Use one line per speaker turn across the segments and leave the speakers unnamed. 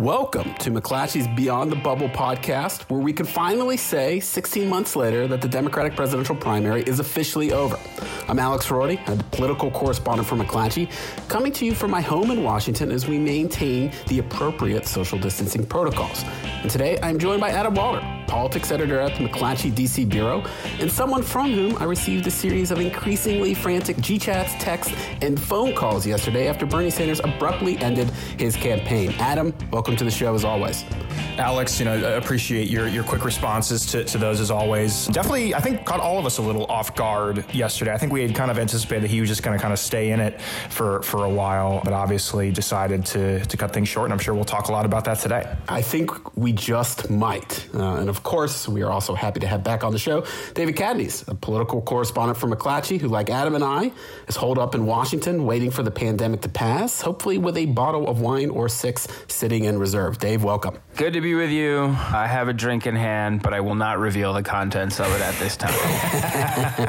Welcome to McClatchy's Beyond the Bubble podcast, where we can finally say, 16 months later, that the Democratic presidential primary is officially over. I'm Alex Roarty, a political correspondent for McClatchy, coming to you from my home in Washington as we maintain the appropriate social distancing protocols. And today I'm joined by Adam Wollner, politics editor at the McClatchy DC Bureau, and someone from whom I received a series of increasingly frantic G chats, texts, and phone calls yesterday after Bernie Sanders abruptly ended his campaign. Adam, welcome to the show as always.
Alex, you know, appreciate your, your quick responses to, to those as always. Definitely, I think, caught all of us a little off guard yesterday. I think we had kind of anticipated he was just going to kind of stay in it for, for a while, but obviously decided to, to cut things short. And I'm sure we'll talk a lot about that today.
I think we just might. Uh, and of course, we are also happy to have back on the show David Catanese, a political correspondent for McClatchy, who, like Adam and I, is holed up in Washington waiting for the pandemic to pass, hopefully with a bottle of wine or six sitting in reserve. Dave, welcome.
Good to be with you. I have a drink in hand, but I will not reveal the contents of it at this time.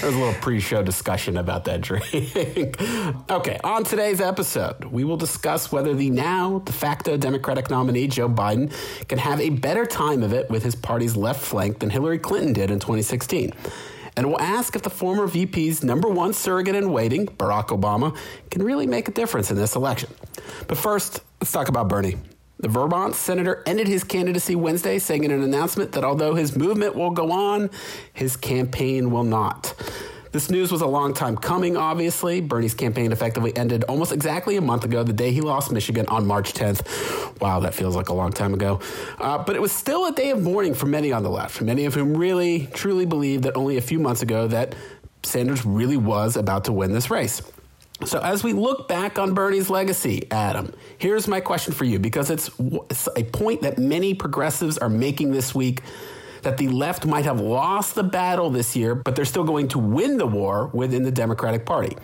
there was a little pre show discussion about that drink. okay, on today's episode, we will discuss whether the now de facto Democratic nominee, Joe Biden, can have a better time of it with his party's left flank than Hillary Clinton did in 2016 and we'll ask if the former VP's number one surrogate in waiting, Barack Obama, can really make a difference in this election. But first, let's talk about Bernie. The Vermont senator ended his candidacy Wednesday, saying in an announcement that although his movement will go on, his campaign will not. This news was a long time coming, obviously. Bernie's campaign effectively ended almost exactly a month ago, the day he lost Michigan on March 10th. Wow, that feels like a long time ago. Uh, but it was still a day of mourning for many on the left, many of whom really, truly believed that only a few months ago that Sanders really was about to win this race. So, as we look back on Bernie's legacy, Adam, here's my question for you because it's, it's, a point that many progressives are making this week that the left might have lost the battle this year, but they're still going to win the war within the Democratic Party.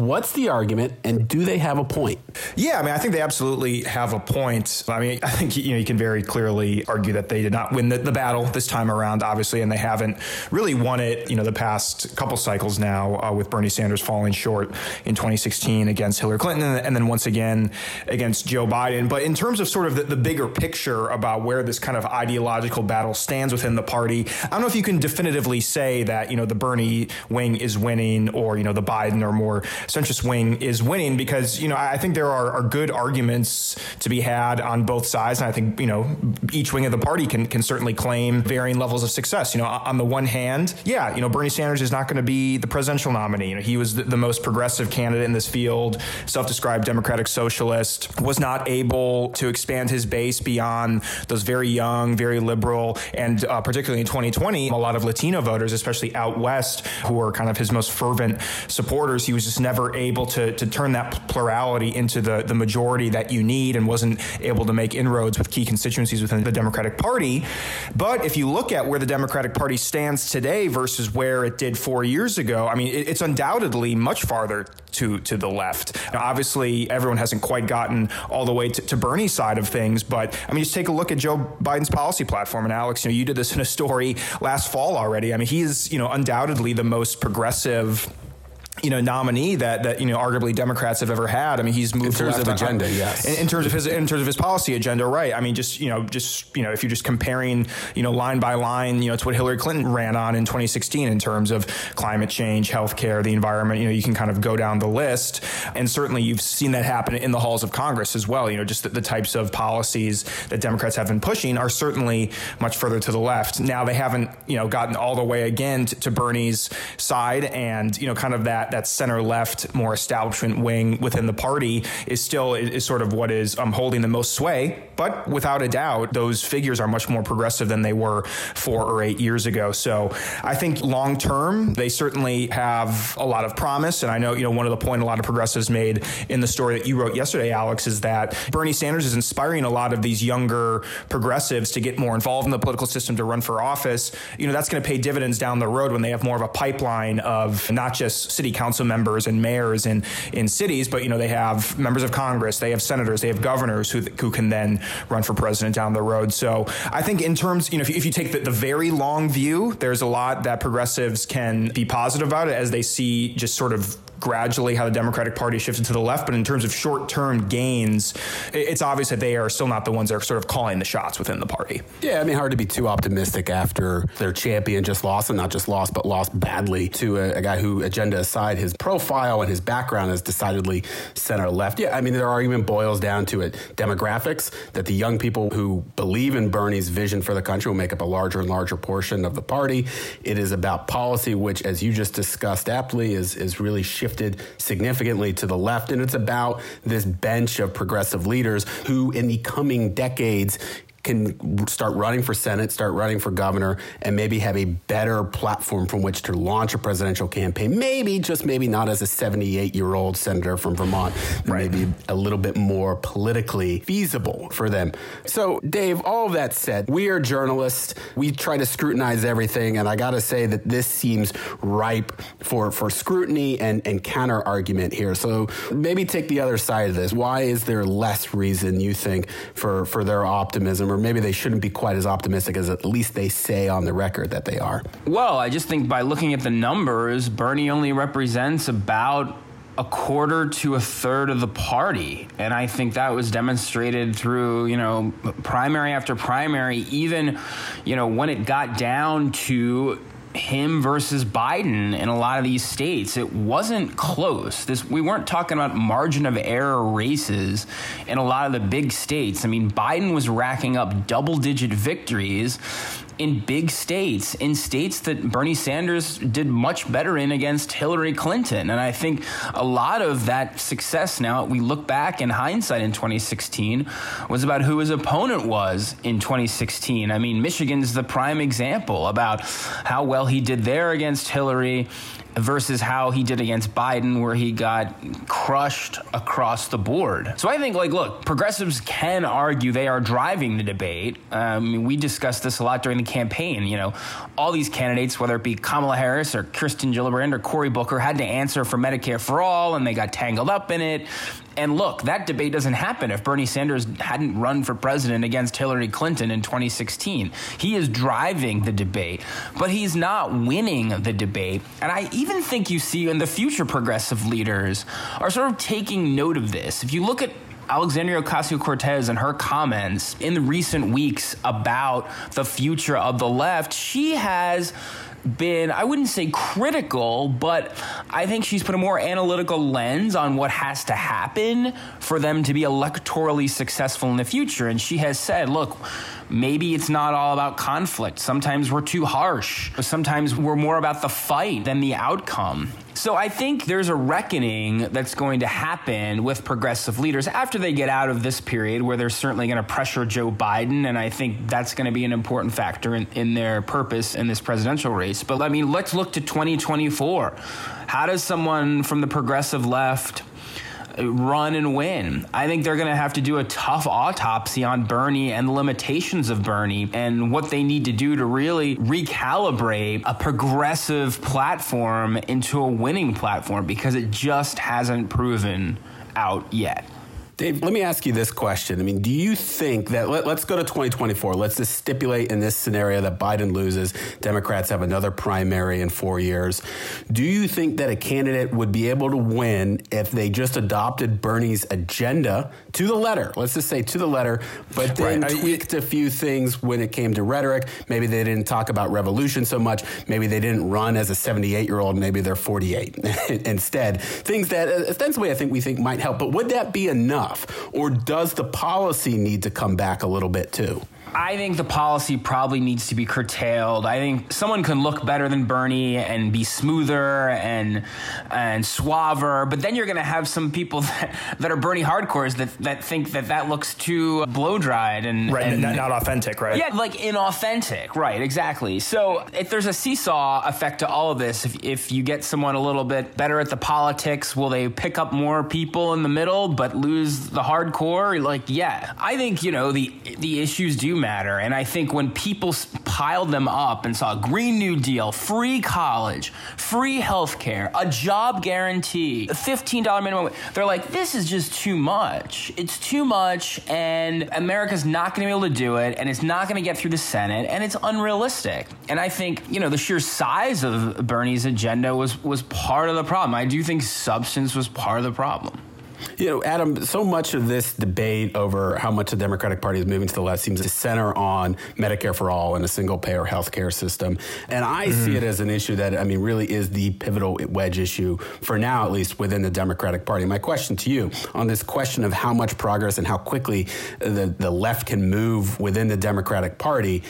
What's the argument, and do they have a point?
Yeah, I mean, I think they absolutely have a point. I mean, I think you know you can very clearly argue that they did not win the, the battle this time around, obviously, and they haven't really won it. You know, the past couple cycles now, uh, with Bernie Sanders falling short in 2016 against Hillary Clinton, and then once again against Joe Biden. But in terms of sort of the, the bigger picture about where this kind of ideological battle stands within the party, I don't know if you can definitively say that you know the Bernie wing is winning, or you know the Biden or more centrist wing is winning because, you know, I think there are, are good arguments to be had on both sides. And I think, you know, each wing of the party can, can certainly claim varying levels of success. You know, on the one hand, yeah, you know, Bernie Sanders is not going to be the presidential nominee. You know, he was the, the most progressive candidate in this field, self described democratic socialist, was not able to expand his base beyond those very young, very liberal, and uh, particularly in 2020, a lot of Latino voters, especially out west, who were kind of his most fervent supporters. He was just never able to, to turn that plurality into the, the majority that you need and wasn't able to make inroads with key constituencies within the Democratic Party. But if you look at where the Democratic Party stands today versus where it did four years ago, I mean, it, it's undoubtedly much farther to, to the left. Now, obviously, everyone hasn't quite gotten all the way to, to Bernie's side of things, but I mean, just take a look at Joe Biden's policy platform. And Alex, you know, you did this in a story last fall already. I mean, he is, you know, undoubtedly the most progressive you know nominee that that you know arguably Democrats have ever had. I mean, he's moved
in terms of agenda, on, yes.
In, in, terms of his in terms of his policy agenda, right? I mean, just you know, just you know, if you're just comparing, you know, line by line, you know, it's what Hillary Clinton ran on in 2016 in terms of climate change, healthcare, the environment. You know, you can kind of go down the list, and certainly you've seen that happen in the halls of Congress as well. You know, just the, the types of policies that Democrats have been pushing are certainly much further to the left. Now they haven't you know gotten all the way again to, to Bernie's side, and you know, kind of that that center left, more establishment wing within the party is still is sort of what is um, holding the most sway. But without a doubt, those figures are much more progressive than they were four or eight years ago. So I think long term, they certainly have a lot of promise. And I know, you know, one of the point a lot of progressives made in the story that you wrote yesterday, Alex, is that Bernie Sanders is inspiring a lot of these younger progressives to get more involved in the political system to run for office. You know, that's going to pay dividends down the road when they have more of a pipeline of not just city council members and mayors in, in cities, but, you know, they have members of Congress, they have senators, they have governors who, who can then run for president down the road. So I think in terms, you know, if you, if you take the, the very long view, there's a lot that progressives can be positive about it as they see just sort of gradually how the Democratic Party shifted to the left, but in terms of short term gains, it's obvious that they are still not the ones that are sort of calling the shots within the party.
Yeah, I mean, hard to be too optimistic after their champion just lost, and not just lost, but lost badly to a, a guy who, agenda aside, his profile and his background is decidedly center left. Yeah, I mean, their argument boils down to it demographics, that the young people who believe in Bernie's vision for the country will make up a larger and larger portion of the party. It is about policy, which, as you just discussed aptly, is, is really shifted significantly to the left. And it's about this bench of progressive leaders who, in the coming decades, can start running for Senate, start running for governor, and maybe have a better platform from which to launch a presidential campaign. Maybe, just maybe not as a 78 year old senator from Vermont, right. maybe a little bit more politically feasible for them. So, Dave, all of that said, we are journalists. We try to scrutinize everything, and I got to say that this seems ripe for, for scrutiny and, and counter argument here. So, maybe take the other side of this. Why is there less reason, you think, for, for their optimism? Or maybe they shouldn't be quite as optimistic as at least they say on the record that they are?
Well, I just think by looking at the numbers, Bernie only represents about a quarter to a third of the party. And I think that was demonstrated through, you know, primary after primary, even, you know, when it got down to him versus Biden in a lot of these states. It wasn't close. This we weren't talking about margin of error races in a lot of the big states. I mean, Biden was racking up double digit victories in big states, in states that Bernie Sanders did much better in against Hillary Clinton. And I think a lot of that success now, we look back in hindsight in 2016, was about who his opponent was in 2016. I mean, Michigan's the prime example about how well he did there against Hillary versus how he did against Biden, where he got crushed across the board. So I think, like, look, progressives can argue they are driving the debate. Um, we discussed this a lot during the campaign. You know, all these candidates, whether it be Kamala Harris or Kirsten Gillibrand or Cory Booker, had to answer for Medicare for all, and they got tangled up in it. And look, that debate doesn't happen if Bernie Sanders hadn't run for president against Hillary Clinton in 2016. He is driving the debate, but he's not winning the debate. And I even think you see in the future progressive leaders are sort of taking note of this. If you look at Alexandria Ocasio Cortez and her comments in the recent weeks about the future of the left, she has been, I wouldn't say critical, but I think she's put a more analytical lens on what has to happen for them to be electorally successful in the future. And she has said, look, maybe it's not all about conflict. Sometimes we're too harsh. Sometimes we're more about the fight than the outcome. So I think there's a reckoning that's going to happen with progressive leaders after they get out of this period where they're certainly going to pressure Joe Biden. And I think that's going to be an important factor in, in their purpose in this presidential race. But I mean, let's look to 2024. How does someone from the progressive left run and win. I think they're going to have to do a tough autopsy on Bernie and the limitations of Bernie and what they need to do to really recalibrate a progressive platform into a winning platform because it just hasn't proven out yet.
Dave, let me ask you this question. I mean, do you think that let, us go to 2024? Let's just stipulate in this scenario that Biden loses, Democrats have another primary in four years. Do you think that a candidate would be able to win if they just adopted Bernie's agenda to the letter? Let's just say to the letter, but then right. tweaked a few things when it came to rhetoric. Maybe they didn't talk about revolution so much. Maybe they didn't run as a 78 year old. Maybe they're 48 instead. Things that uh, ostensibly I think we think might help. But would that be enough? Enough? Or does the policy need to come back a little bit too?
I think the policy probably needs to be curtailed. I think someone can look better than Bernie and be smoother and and suaver, but then you're going to have some people that, that are Bernie hardcores that, that think that that looks too blow dried and
right,
and,
not, not, authentic, right?
Yeah, like inauthentic, right? Exactly. So if there's a seesaw effect to all of this, if if you get someone a little bit better at the politics, will they pick up more people in the middle but lose the hardcore? Like, yeah, I think you know the the issues do matter. And I think when people piled them up and saw a Green New Deal, free college, free health care, a job guarantee, a $15 minimum, they're like, this is just too much. It's too much, and America's not going to be able to do it, and it's not going to get through the Senate, and it's unrealistic. And I think, you know, the sheer size of Bernie's agenda was, was part of the problem. I do think substance was part of the problem.
You know, Adam, so much of this debate over how much the Democratic Party is moving to the left seems to center on Medicare for all and a single payer health care system. And I mm-hmm. see it as an issue that, I mean, really is the pivotal wedge issue, for now at least, within the Democratic Party. My question to you on this question of how much progress and how quickly the, the left can move within the Democratic Party,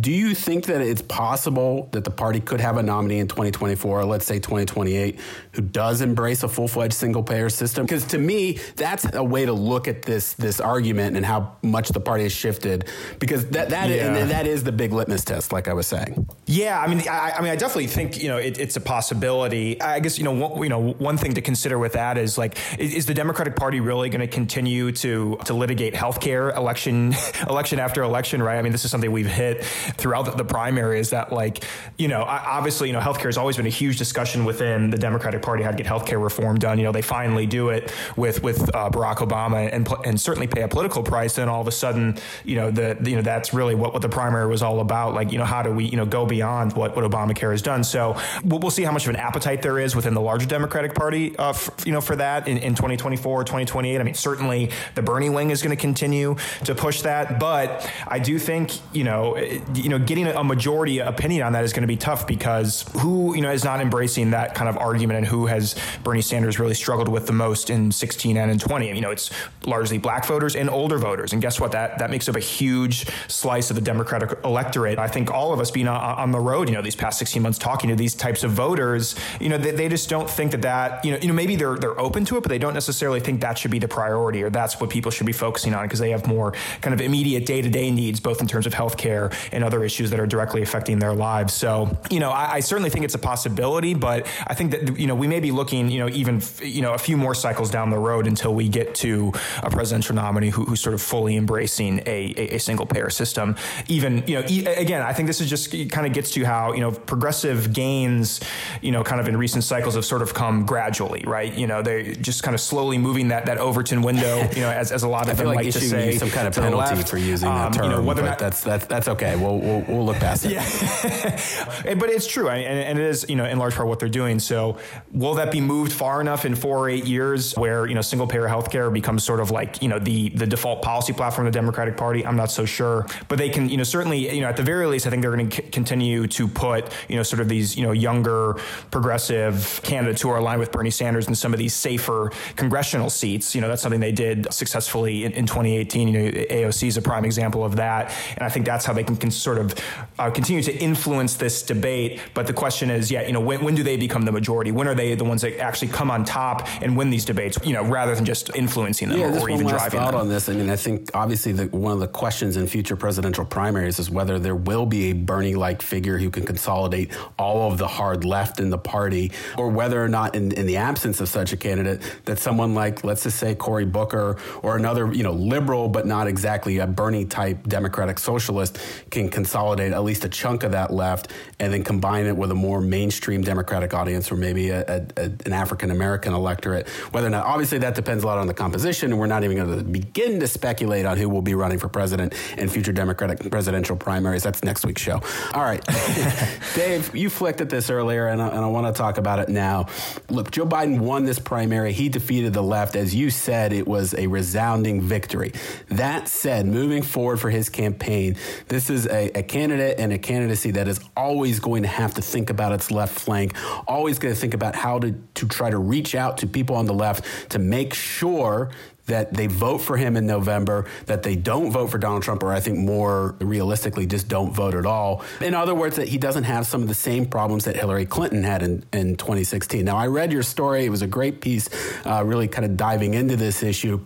do you think that it's possible that the party could have a nominee in 2024, let's say 2028, who does embrace a full fledged single payer system? Because to me, me, that's a way to look at this this argument and how much the party has shifted because that that yeah. is, that is the big litmus test, like I was saying.
Yeah, I mean, I, I mean, I definitely think you know it, it's a possibility. I guess you know one, you know one thing to consider with that is like is, is the Democratic Party really going to continue to to litigate healthcare election election after election? Right. I mean, this is something we've hit throughout the, the primary. Is that like you know obviously you know healthcare has always been a huge discussion within the Democratic Party how to get healthcare reform done. You know, they finally do it with with with uh, Barack Obama and and certainly pay a political price, then all of a sudden, you know, the, you know that's really what, what the primary was all about. Like, you know, how do we you know go beyond what what Obamacare has done? So we'll, we'll see how much of an appetite there is within the larger Democratic Party, uh, f- you know, for that in, in 2024, 2028. I mean, certainly the Bernie wing is going to continue to push that, but I do think you know, you know, getting a majority opinion on that is going to be tough because who you know is not embracing that kind of argument and who has Bernie Sanders really struggled with the most in 16 and 20. You know, it's largely black voters and older voters. And guess what? That that makes up a huge slice of the Democratic electorate. I think all of us being on, the road, you know, these past 16 months talking to these types of voters, you know, they, they just don't think that that, you know, you know, maybe they're they're open to it, but they don't necessarily think that should be the priority or that's what people should be focusing on because they have more kind of immediate day-to-day needs, both in terms of healthcare and other issues that are directly affecting their lives. So, you know, I, I certainly think it's a possibility, but I think that you know we may be looking, you know, even you know a few more cycles down the road until we get to a presidential nominee who, who's sort of fully embracing a, a, a single payer system. Even, you know, e- again, I think this is just kind of gets to how, you know, progressive gains, you know, kind of in recent cycles have sort of come gradually, right? You know, they're just kind of slowly moving that, that Overton window, you know, as, as a lot of them like, like to say.
some kind of penalty for using um, that term, you know, whether but not, that's, that's, that's okay. We'll, we'll, we'll look past it.
Yeah. but it's true. and, and it is, you know, in large part what they're doing. So will that be moved far enough in four or eight years where, you know, single payer healthcare becomes sort of like you know the the default policy platform of the Democratic Party. I'm not so sure, but they can you know certainly you know at the very least I think they're going to c- continue to put you know sort of these you know younger progressive candidates who are aligned with Bernie Sanders in some of these safer congressional seats. You know that's something they did successfully in, in 2018. You know AOC is a prime example of that, and I think that's how they can, can sort of uh, continue to influence this debate. But the question is, yeah, you know when, when do they become the majority? When are they the ones that actually come on top and win these debates? You know rather than just influencing them
yeah,
or, or even driving
them.
on
this. I mean, I think obviously the, one of the questions in future presidential primaries is whether there will be a Bernie-like figure who can consolidate all of the hard left in the party, or whether or not, in, in the absence of such a candidate, that someone like, let's just say, Cory Booker or another, you know, liberal but not exactly a Bernie-type Democratic socialist can consolidate at least a chunk of that left and then combine it with a more mainstream Democratic audience or maybe a, a, a, an African American electorate. Whether or not, obviously, that depends a lot on the composition, and we're not even going to begin to speculate on who will be running for president in future Democratic presidential primaries. That's next week's show. All right. Dave, you flicked at this earlier, and I, and I want to talk about it now. Look, Joe Biden won this primary. He defeated the left. As you said, it was a resounding victory. That said, moving forward for his campaign, this is a, a candidate and a candidacy that is always going to have to think about its left flank, always going to think about how to, to try to reach out to people on the left to make sure that they vote for him in November, that they don't vote for Donald Trump, or I think more realistically, just don't vote at all. In other words, that he doesn't have some of the same problems that Hillary Clinton had in, in 2016. Now, I read your story. It was a great piece, uh, really kind of diving into this issue.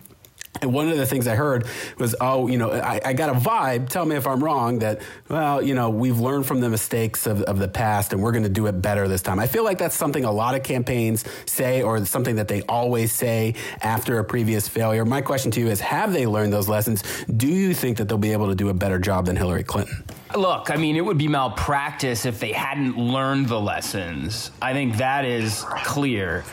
And one of the things I heard was, oh, you know, I, I, got a vibe, tell me if I'm wrong, that, well, you know, we've learned from the mistakes of, of the past and we're going to do it better this time. I feel like that's something a lot of campaigns say or something that they always say after a previous failure. My question to you is, have they learned those lessons? Do you think that they'll be able to do a better job than Hillary Clinton?
Look, I mean, it would be malpractice if they hadn't learned the lessons. I think that is clear.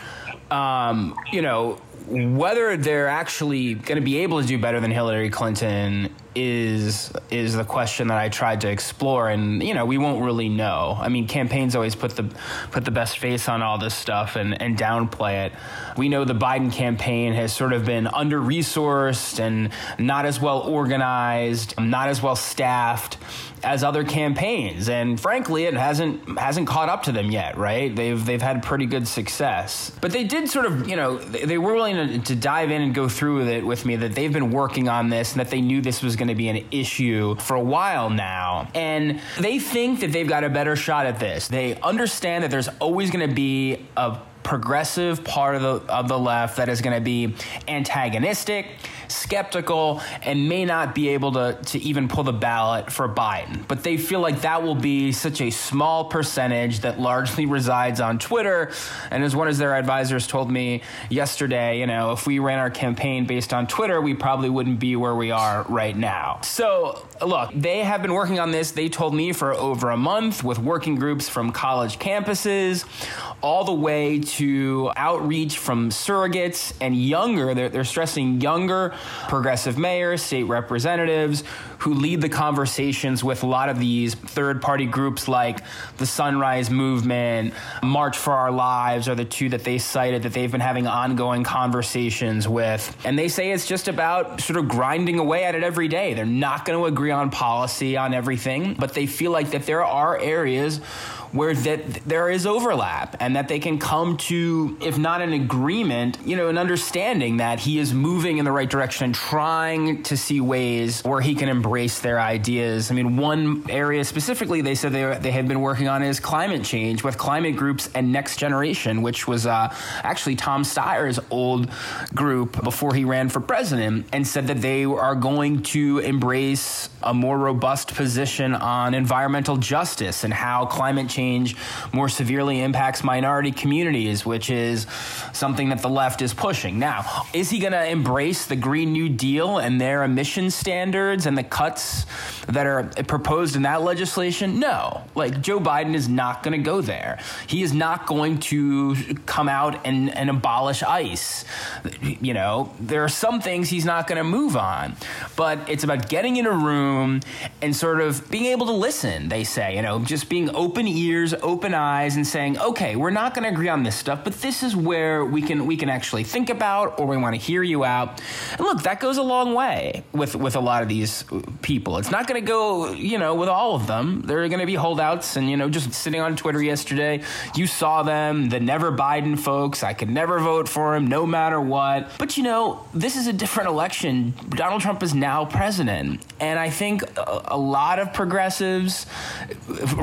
Um, you know, whether they're actually going to be able to do better than Hillary Clinton is is the question that I tried to explore, and you know we won't really know. I mean, campaigns always put the put the best face on all this stuff and and downplay it. We know the Biden campaign has sort of been under resourced and not as well organized, not as well staffed as other campaigns, and frankly, it hasn't hasn't caught up to them yet. Right? They've they've had pretty good success, but they did sort of you know they, they were willing to, to dive in and go through with it with me that they've been working on this and that they knew this was going to be an issue for a while now. And they think that they've got a better shot at this. They understand that there's always going to be a progressive part of the of the left that is going to be antagonistic, skeptical, and may not be able to to even pull the ballot for Biden. But they feel like that will be such a small percentage that largely resides on Twitter. And as one of their advisors told me yesterday, you know, if we ran our campaign based on Twitter, we probably wouldn't be where we are right now. So look, they have been working on this. They told me for over a month with working groups from college campuses all the way to outreach from surrogates and younger, they're, they're stressing younger progressive mayors, state representatives who lead the conversations with a lot of these third party groups like the Sunrise Movement, March for Our Lives are the two that they cited that they've been having ongoing conversations with. And they say it's just about sort of grinding away at it every day. They're not going to agree on policy on everything, but they feel like that there are areas where that there is overlap and that they can come to, if not an agreement, you know, an understanding that he is moving in the right direction and trying to see ways where he can embrace their ideas. I mean, one area specifically they said they, they had been working on is climate change with climate groups and Next Generation, which was uh, actually Tom Steyer's old group before he ran for president, and said that they are going to embrace a more robust position on environmental justice and how climate change change more severely impacts minority communities, which is something that the left is pushing. Now, is he going to embrace the Green New Deal and their emission standards and the cuts that are proposed in that legislation? No. Like, Joe Biden is not going to go there. He is not going to come out and, and abolish ICE. You know, there are some things he's not going to move on, but it's about getting in a room and sort of being able to listen, they say, you know, just being open ears, open eyes, and saying, okay, we're not going to agree on this stuff, but this is where we can we can actually think about, or we want to hear you out. And look, that goes a long way with with a lot of these people. It's not going to go, you know, with all of them. There are going to be holdouts, and you know, just sitting on Twitter yesterday, you saw them, the never Biden folks. I could never vote for him, no matter what. But you know, this is a different election. Donald Trump is now president, and I think a, a lot of progressives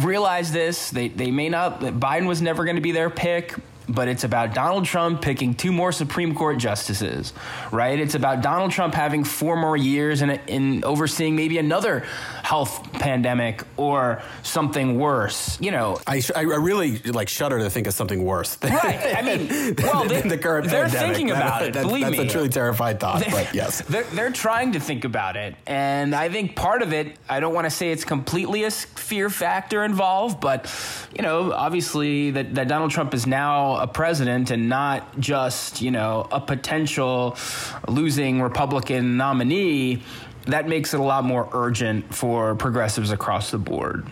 realize this. They, they may not, Biden was never going to be their pick, but it's about Donald Trump picking two more Supreme Court justices, right? It's about Donald Trump having four more years in, in overseeing maybe another health pandemic or something worse. You know,
I, I really like shudder to think of something worse.
right. I mean, well, they, the current they're pandemic. thinking about that, it. That, believe
that's
me,
that's a truly terrified thought.
They,
but yes,
they're, they're trying to think about it, and I think part of it. I don't want to say it's completely a fear factor involved, but you know, obviously that, that Donald Trump is now a president and not just, you know, a potential losing Republican nominee, that makes it a lot more urgent for progressives across the board.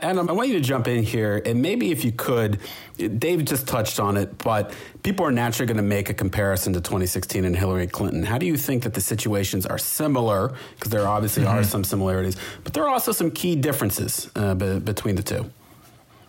And I want you to jump in here, and maybe if you could, Dave just touched on it, but people are naturally going to make a comparison to 2016 and Hillary Clinton. How do you think that the situations are similar? Because there obviously mm-hmm. are some similarities, but there are also some key differences uh, b- between the two.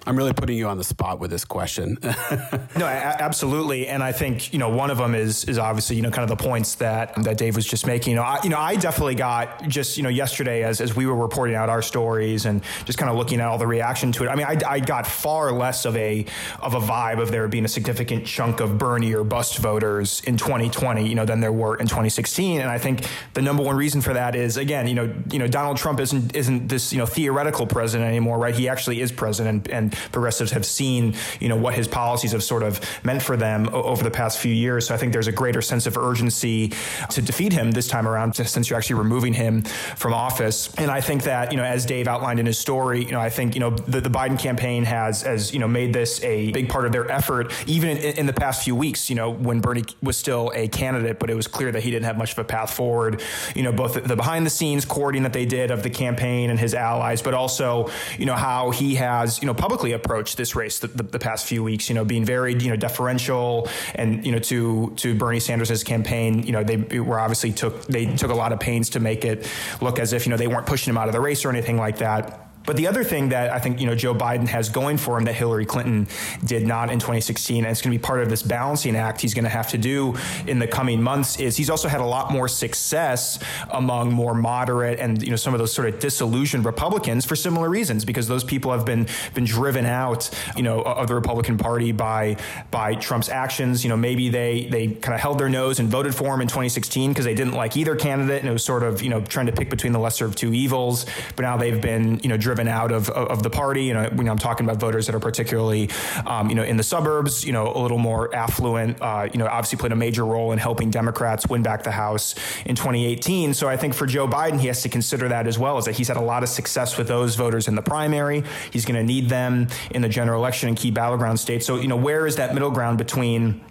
I'm really putting you on the spot with this question.
no, absolutely, and I think you know one of them is is obviously you know kind of the points that that Dave was just making. You know, I, you know, I definitely got just you know yesterday as as we were reporting out our stories and just kind of looking at all the reaction to it. I mean, I, I got far less of a of a vibe of there being a significant chunk of Bernie or bust voters in 2020, you know, than there were in 2016. And I think the number one reason for that is again, you know, you know, Donald Trump isn't isn't this you know theoretical president anymore, right? He actually is president, and progressives have seen, you know, what his policies have sort of meant for them over the past few years. So I think there's a greater sense of urgency to defeat him this time around, since you're actually removing him from office. And I think that, you know, as Dave outlined in his story, you know, I think, you know, the, the Biden campaign has, as, you know, made this a big part of their effort, even in, in the past few weeks, you know, when Bernie was still a candidate, but it was clear that he didn't have much of a path forward, you know, both the behind the scenes courting that they did of the campaign and his allies, but also, you know, how he has, you know, publicly approached this race the, the, the, past few weeks. You know, being very you know deferential and you know to to Bernie Sanders' campaign. You know, they were obviously took they took a lot of pains to make it look as if you know they weren't pushing him out of the race or anything like that. But the other thing that I think you know Joe Biden has going for him that Hillary Clinton did not in 2016, and it's going to be part of this balancing act he's going to have to do in the coming months, is he's also had a lot more success among more moderate and you know some of those sort of disillusioned Republicans for similar reasons, because those people have been been driven out, you know, of the Republican Party by by Trump's actions. You know, maybe they they kind of held their nose and voted for him in 2016 because they didn't like either candidate, and it was sort of you know trying to pick between the lesser of two evils. But now they've been you know driven driven out of, of the party. You know, when I'm talking about voters that are particularly, um, you know, in the suburbs, you know, a little more affluent, uh, you know, obviously played a major role in helping Democrats win back the House in 2018. So I think for Joe Biden, he has to consider that as well, is that he's had a lot of success with those voters in the primary. He's going to need them in the general election in key battleground states. So, you know, where is that middle ground between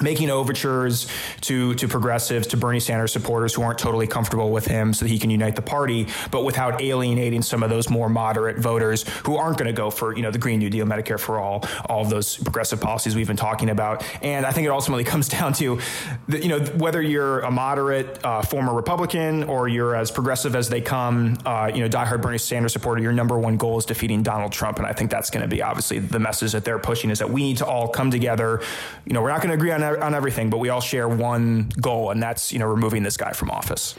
making overtures to to progressives, to Bernie Sanders supporters who aren't totally comfortable with him, so that he can unite the party, but without alienating some of those more moderate voters who aren't going to go for you know the Green New Deal, Medicare for all, all of those progressive policies we've been talking about. And I think it ultimately comes down to, the, you know, whether you're a moderate uh, former Republican or you're as progressive as they come, uh, you know, diehard Bernie Sanders supporter, your number one goal is defeating Donald Trump, and I think that's going to be obviously the message that they're pushing is that we need to all come together. You know, we're not going to agree on on everything, but we all share one goal, and that's you know removing this guy from office.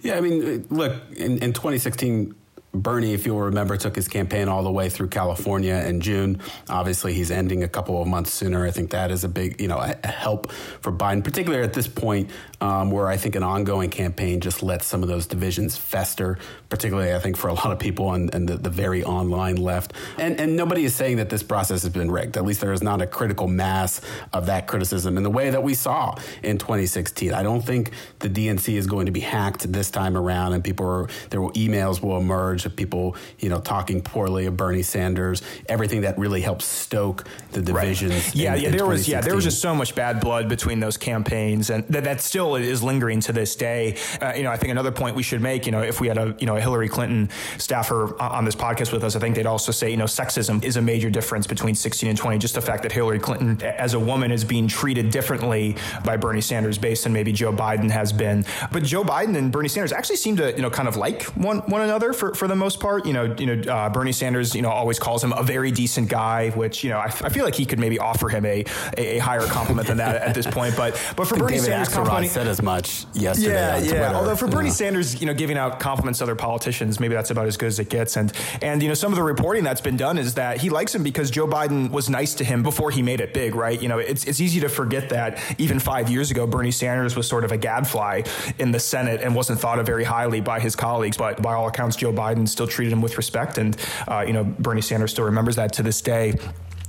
Yeah, I mean, look, in, in 2016, Bernie, if you'll remember, took his campaign all the way through California in June. Obviously, he's ending a couple of months sooner. I think that is a big, you know, a help for Biden, particularly at this point um, where I think an ongoing campaign just lets some of those divisions fester, particularly I think for a lot of people on, the, the, very online left. And, and nobody is saying that this process has been rigged. At least there is not a critical mass of that criticism in the way that we saw in 2016. I don't think the DNC is going to be hacked this time around, and people are, there will emails will emerge of people, you know, talking poorly of Bernie Sanders, everything that really helps stoke the divisions.
Right. Yeah, in, yeah, in there was yeah, there was just so much bad blood between those campaigns, and that, that still is lingering to this day. Uh, you know, I think another point we should make, you know, if we had a you know a Hillary Clinton staffer on this podcast with us, I think they'd also say, you know, sexism is a major difference between 16 and 20. Just the fact that Hillary Clinton, as a woman, is being treated differently by Bernie Sanders based on maybe Joe Biden has been. But Joe Biden and Bernie Sanders actually seem to you know kind of like one one another for for the the most part. You know, you know, uh, Bernie Sanders, you know, always calls him a very decent guy, which you know, I, I feel like he could maybe offer him a a, a higher compliment than that at this point. But but for Bernie
David
Sanders,
complimenting said as much yesterday.
Yeah, yeah.
Twitter,
Although for Bernie. Sanders, you know, giving out compliments to other politicians, maybe that's about as good as it gets. And and you know, some of the reporting that's been done is that he likes him because Joe Biden was nice to him before he made it big, right? You know, it's it's easy to forget that even five years ago, Bernie Sanders was sort of a gadfly in the Senate and wasn't thought of very highly by his colleagues. But by all accounts, Joe Biden still treated him with respect. And, uh, you know, Bernie Sanders still remembers that to this day.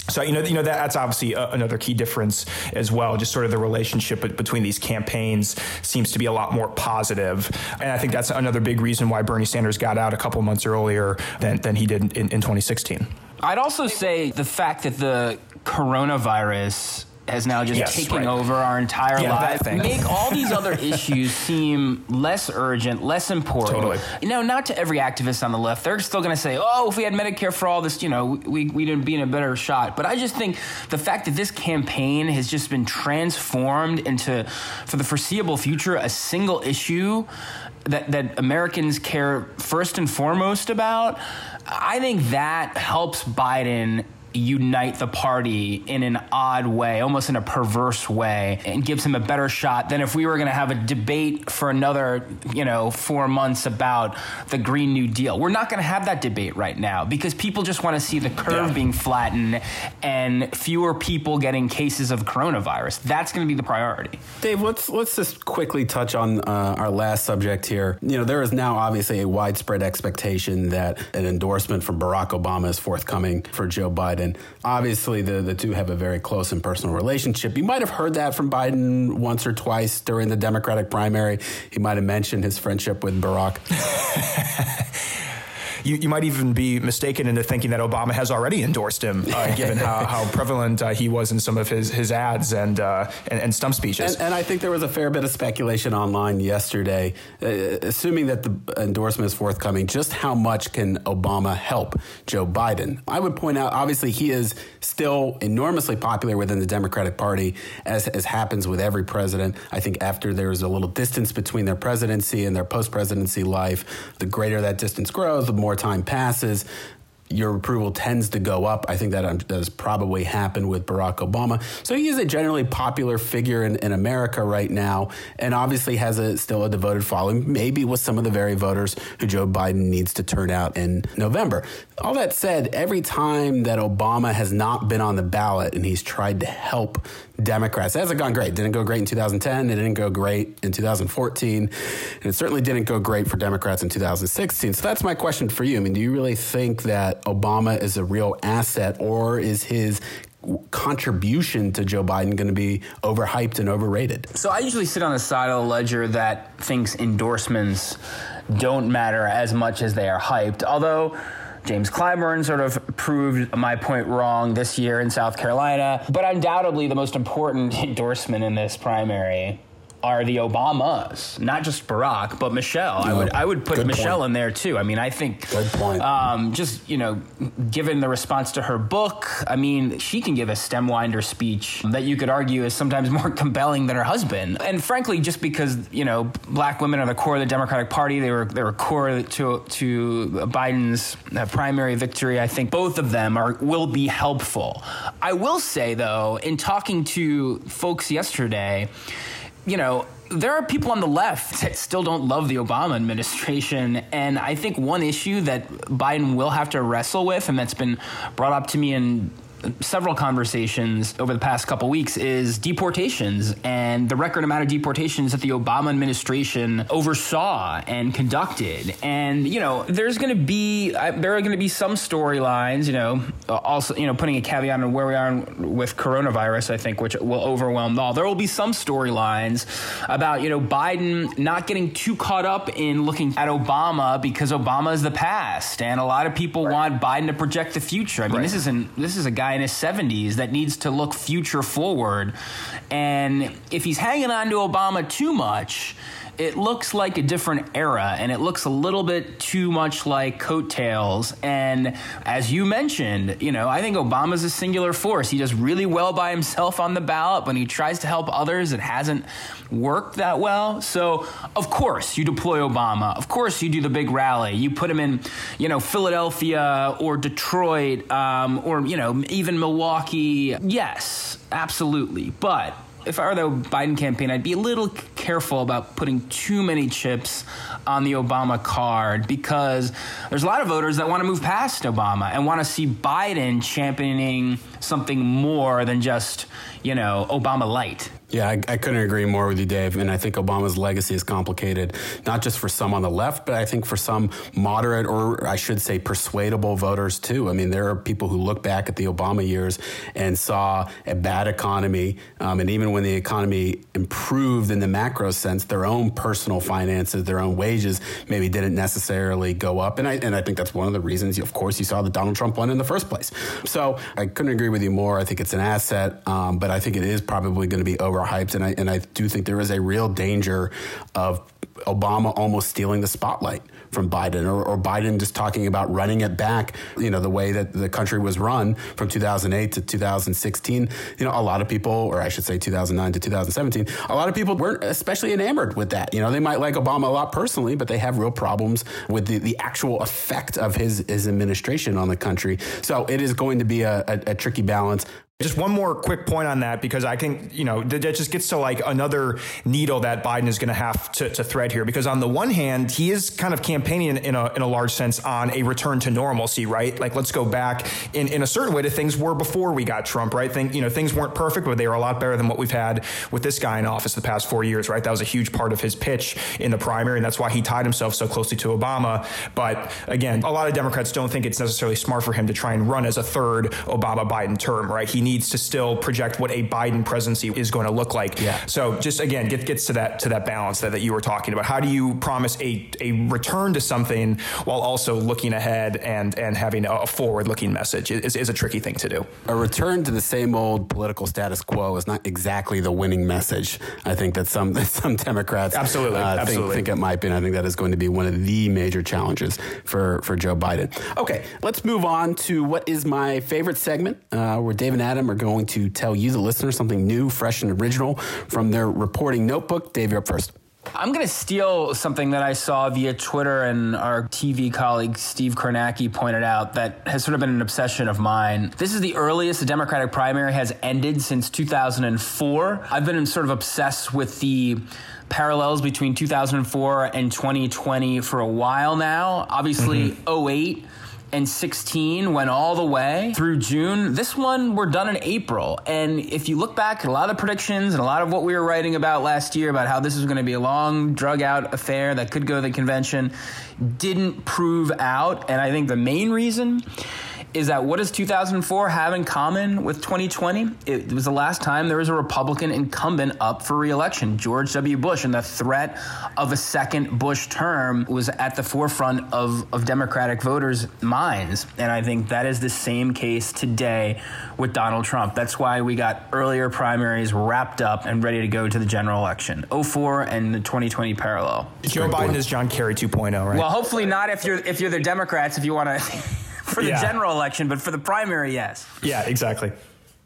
So you know, you know that, that's obviously a, another key difference as well. Just sort of the relationship between these campaigns seems to be a lot more positive, and I think that's another big reason why Bernie Sanders got out a couple months earlier than, than he did in, in 2016.
I'd also say the fact that the coronavirus has now just yes, taken right. over our entire yeah, life. Make all these other issues seem less urgent, less important.
Totally.
You know, not to every activist on the left. They're still going to say, "Oh, if we had Medicare for all this, you know, we we'd be in a better shot." But I just think the fact that this campaign has just been transformed into, for the foreseeable future, a single issue that that Americans care first and foremost about. I think that helps Biden unite the party in an odd way, almost in a perverse way, and gives him a better shot than if we were going to have a debate for another, you know, four months about the Green New Deal. We're not going to have that debate right now because people just want to see the curve yeah. being flattened and fewer people getting cases of coronavirus. That's going to be the priority.
Dave, let's let's just quickly touch on uh, our last subject here. You know, there is now obviously a widespread expectation that an endorsement from Barack Obama is forthcoming for Joe Biden. Obviously, the, the two have a very close and personal relationship. You might have heard that from Biden once or twice during the Democratic primary. He might have mentioned his friendship with Barack.
you, you might even be mistaken into thinking that Obama has already endorsed him, uh, given how, how prevalent uh, he was in some of his, his ads and, uh, and, and stump speeches.
And, and, I think there was a fair bit of speculation online yesterday, uh, assuming that the endorsement is forthcoming. Just how much can Obama help Joe Biden? I would point out, obviously, he is still enormously popular within the Democratic Party, as, as happens with every president. I think after there's a little distance between their presidency and their post presidency life, the greater that distance grows, the more more time passes, your approval tends to go up. I think that um, does probably happen with Barack Obama. So he is a generally popular figure in, in America right now, and obviously has a, still a devoted following, maybe with some of the very voters who Joe Biden needs to turn out in November. All that said, every time that Obama has not been on the ballot and he's tried to help Democrats. It hasn't gone great. It didn't go great in 2010. It didn't go great in 2014. And it certainly didn't go great for Democrats in 2016. So that's my question for you. I mean, do you really think that Obama is a real asset or is his contribution to Joe Biden going to be overhyped and overrated?
So I usually sit on the side of the ledger that thinks endorsements don't matter as much as they are hyped. Although James Clyburn sort of proved my point wrong this year in South Carolina. But undoubtedly, the most important endorsement in this primary are the Obamas, not just Barack, but Michelle. I would I would put Michelle point. in there too. I mean, I think
good point.
Um, just you know, given the response to her book, I mean, she can give a stem winder speech that you could argue is sometimes more compelling than her husband. And frankly, just because you know, black women are the core of the Democratic Party, they were they were core to to Biden's uh, primary victory. I think both of them are will be helpful. I will say though, in talking to folks yesterday you know, there are people on the left that still don't love the Obama administration. And I think one issue that Biden will have to wrestle with, and that's been brought up to me in several conversations over the past couple weeks is deportations and the record amount of deportations that the Obama administration oversaw and conducted. And you know, there's going to be uh, there are going to be some storylines. You know, also you know putting a caveat on where we are with coronavirus, I think, which will overwhelm all. There will be some storylines about you know Biden not getting too caught up in looking at Obama because Obama is the past, and a lot of people right. want Biden to project the future. I mean, right. this isn't this is a guy in his 70s that needs to look future forward. And if he's hanging on to Obama too much, it looks like a different era and it looks a little bit too much like coattails. And as you mentioned, you know, I think Obama's a singular force. He does really well by himself on the ballot. When he tries to help others, it hasn't worked that well. So, of course, you deploy Obama. Of course, you do the big rally. You put him in, you know, Philadelphia or Detroit um, or, you know, even Milwaukee. Yes, absolutely. But if I were the Biden campaign, I'd be a little careful about putting too many chips on the Obama card because there's a lot of voters that want to move past Obama and want to see Biden championing something more than just, you know, Obama light.
Yeah, I, I, couldn't agree more with you, Dave. And I think Obama's legacy is complicated, not just for some on the left, but I think for some moderate or I should say persuadable voters too. I mean, there are people who look back at the Obama years and saw a bad economy. Um, and even when the economy improved in the macro sense, their own personal finances, their own wages maybe didn't necessarily go up. And I, and I think that's one of the reasons, of course, you saw that Donald Trump won in the first place. So I couldn't agree with you more. I think it's an asset, um, but I think it is probably going to be overhyped, and I and I do think there is a real danger of Obama almost stealing the spotlight from Biden or, or, Biden just talking about running it back, you know, the way that the country was run from 2008 to 2016. You know, a lot of people, or I should say 2009 to 2017, a lot of people weren't especially enamored with that. You know, they might like Obama a lot personally, but they have real problems with the, the actual effect of his, his administration on the country. So it is going to be a, a, a tricky balance.
Just one more quick point on that because I think, you know, that just gets to like another needle that Biden is going to have to, thread here. Because on the one hand, he is kind of campaigning in a, in a large sense on a return to normalcy, right? Like, let's go back in, in a certain way to things were before we got Trump, right? Think, you know, things weren't perfect, but they were a lot better than what we've had with this guy in office the past four years, right? That was a huge part of his pitch in the primary, and that's why he tied himself so closely to Obama. But again, a lot of Democrats don't think it's necessarily smart for him to try and run as a third Obama Biden term, right? He needs to still project what a Biden presidency is going to look like.
Yeah.
So just again, get, gets to that to that balance that, that you were talking about. How do you promise a, a return to something while also looking ahead and and having a forward looking message is, is a tricky thing to do.
A return to the same old political status quo is not exactly the winning message. I think that some that some Democrats
absolutely, uh,
absolutely. Think, think it might be. And I think that is going to be one of the major challenges for for Joe Biden. Okay, let's move on to what is my favorite segment, uh, where Dave and Adam are going to tell you, the listener, something new, fresh, and original from their reporting notebook. Dave, you're up first.
I'm going to steal something that I saw via Twitter and our TV colleague Steve Kornacki pointed out that has sort of been an obsession of mine. This is the earliest the Democratic primary has ended since 2004. I've been sort of obsessed with the parallels between 2004 and 2020 for a while now. Obviously, mm-hmm. 08 and 16 went all the way through June. This one, we're done in April. And if you look back at a lot of predictions and a lot of what we were writing about last year about how this was going to be a long, drug out affair that could go to the convention, didn't prove out. And I think the main reason is that what does 2004 have in common with 2020? It was the last time there was a Republican incumbent up for reelection, George W. Bush, and the threat of a second Bush term was at the forefront of, of Democratic voters' minds. And I think that is the same case today with Donald Trump. That's why we got earlier primaries wrapped up and ready to go to the general election. 04 and the 2020 parallel.
Joe Biden is John Kerry 2.0, right?
Well, hopefully not if you're if you're the Democrats if you want to for the yeah. general election, but for the primary, yes.
Yeah, exactly.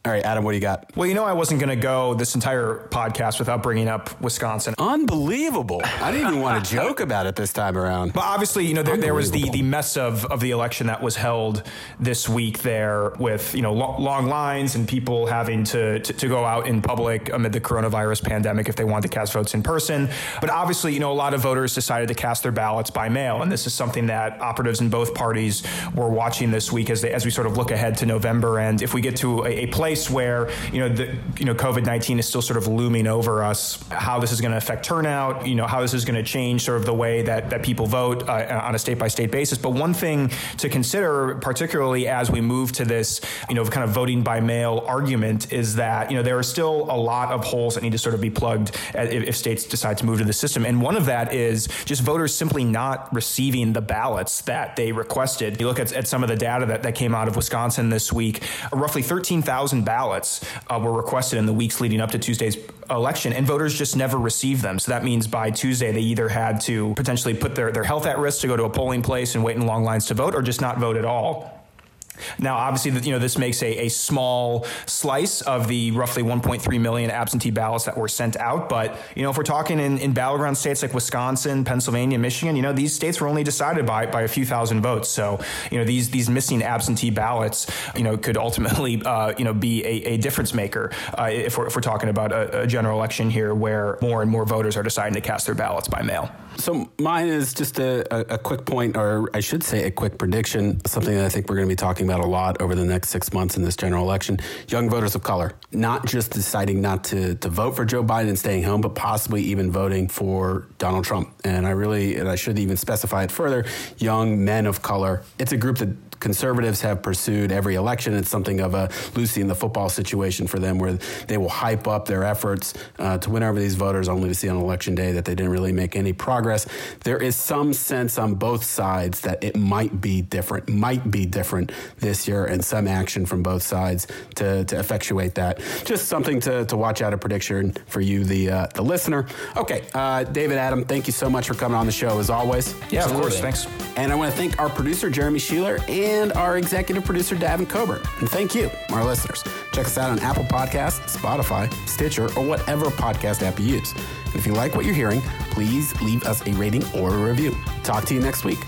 All right, Adam, what do you got?
Well, you know, I wasn't going to go this entire podcast without bringing up Wisconsin.
Unbelievable. I didn't even want to joke about it this time around.
But obviously, you know, there, there was the, the mess of, of the election that was held this week there with, you know, lo- long lines and people having to, to, to, go out in public amid the coronavirus pandemic if they wanted to cast votes in person. But obviously, you know, a lot of voters decided to cast their ballots by mail. And this is something that operatives in both parties were watching this week as, they, as we sort of look ahead to November. And if we get to a, a place place where you know the you know COVID nineteen is still sort of looming over us. How this is going to affect turnout, you know, how this is going to change sort of the way that that people vote uh, on a state by state basis. But one thing to consider, particularly as we move to this, you know, kind of voting by mail argument, is that you know there are still a lot of holes that need to sort of be plugged if, if states decide to move to the system. And one of that is just voters simply not receiving the ballots that they requested. You look at, at some of the data that, that came out of Wisconsin this week, roughly 13,000 ballots uh, were requested in the weeks leading up to Tuesday's election, and voters just never received them. So that means by Tuesday, they either had to potentially put their, their health at risk to go to a polling place and wait in long lines to vote, or just not vote at all. Now, obviously, you know this makes a, a small slice of the roughly 1.3 million absentee ballots that were sent out. But you know, if we're talking in, in battleground states like Wisconsin, Pennsylvania, Michigan, you know these states were only decided by by a few thousand votes. So you know these these missing absentee ballots, you know, could ultimately uh, you know be a, a difference maker uh, if we're if we're talking about a, a general election here where more and more voters are deciding to cast their ballots by mail.
So mine is just a, a, quick point, or I should say a quick prediction, something that I think we're going to be talking about a lot over the next six months in this general election. Young voters of color, not just deciding not to, to vote for Joe Biden and staying home, but possibly even voting for Donald Trump. And I really, and I should even specify it further, young men of color. It's a group that conservatives have pursued every election. It's something of a Lucy in the football situation for them where they will hype up their efforts uh, to win over these voters only to see on election day that they didn't really make any progress. There is some sense on both sides that it might be different, might be different this year, and some action from both sides to, to effectuate that. Just something to, to watch out a prediction for you, the, uh, the listener. Okay, uh, David Adam, thank you so much for coming on the show as always.
Yeah, Absolutely. of course. Thanks.
And I want to thank our producer, Jeremy Sheeler, and our executive producer, Davin Coburn. And thank you, our listeners. Check us out on Apple Podcasts, Spotify, Stitcher, or whatever podcast app you use. And if you like what you're hearing, please leave us a rating or a review. Talk to you next week.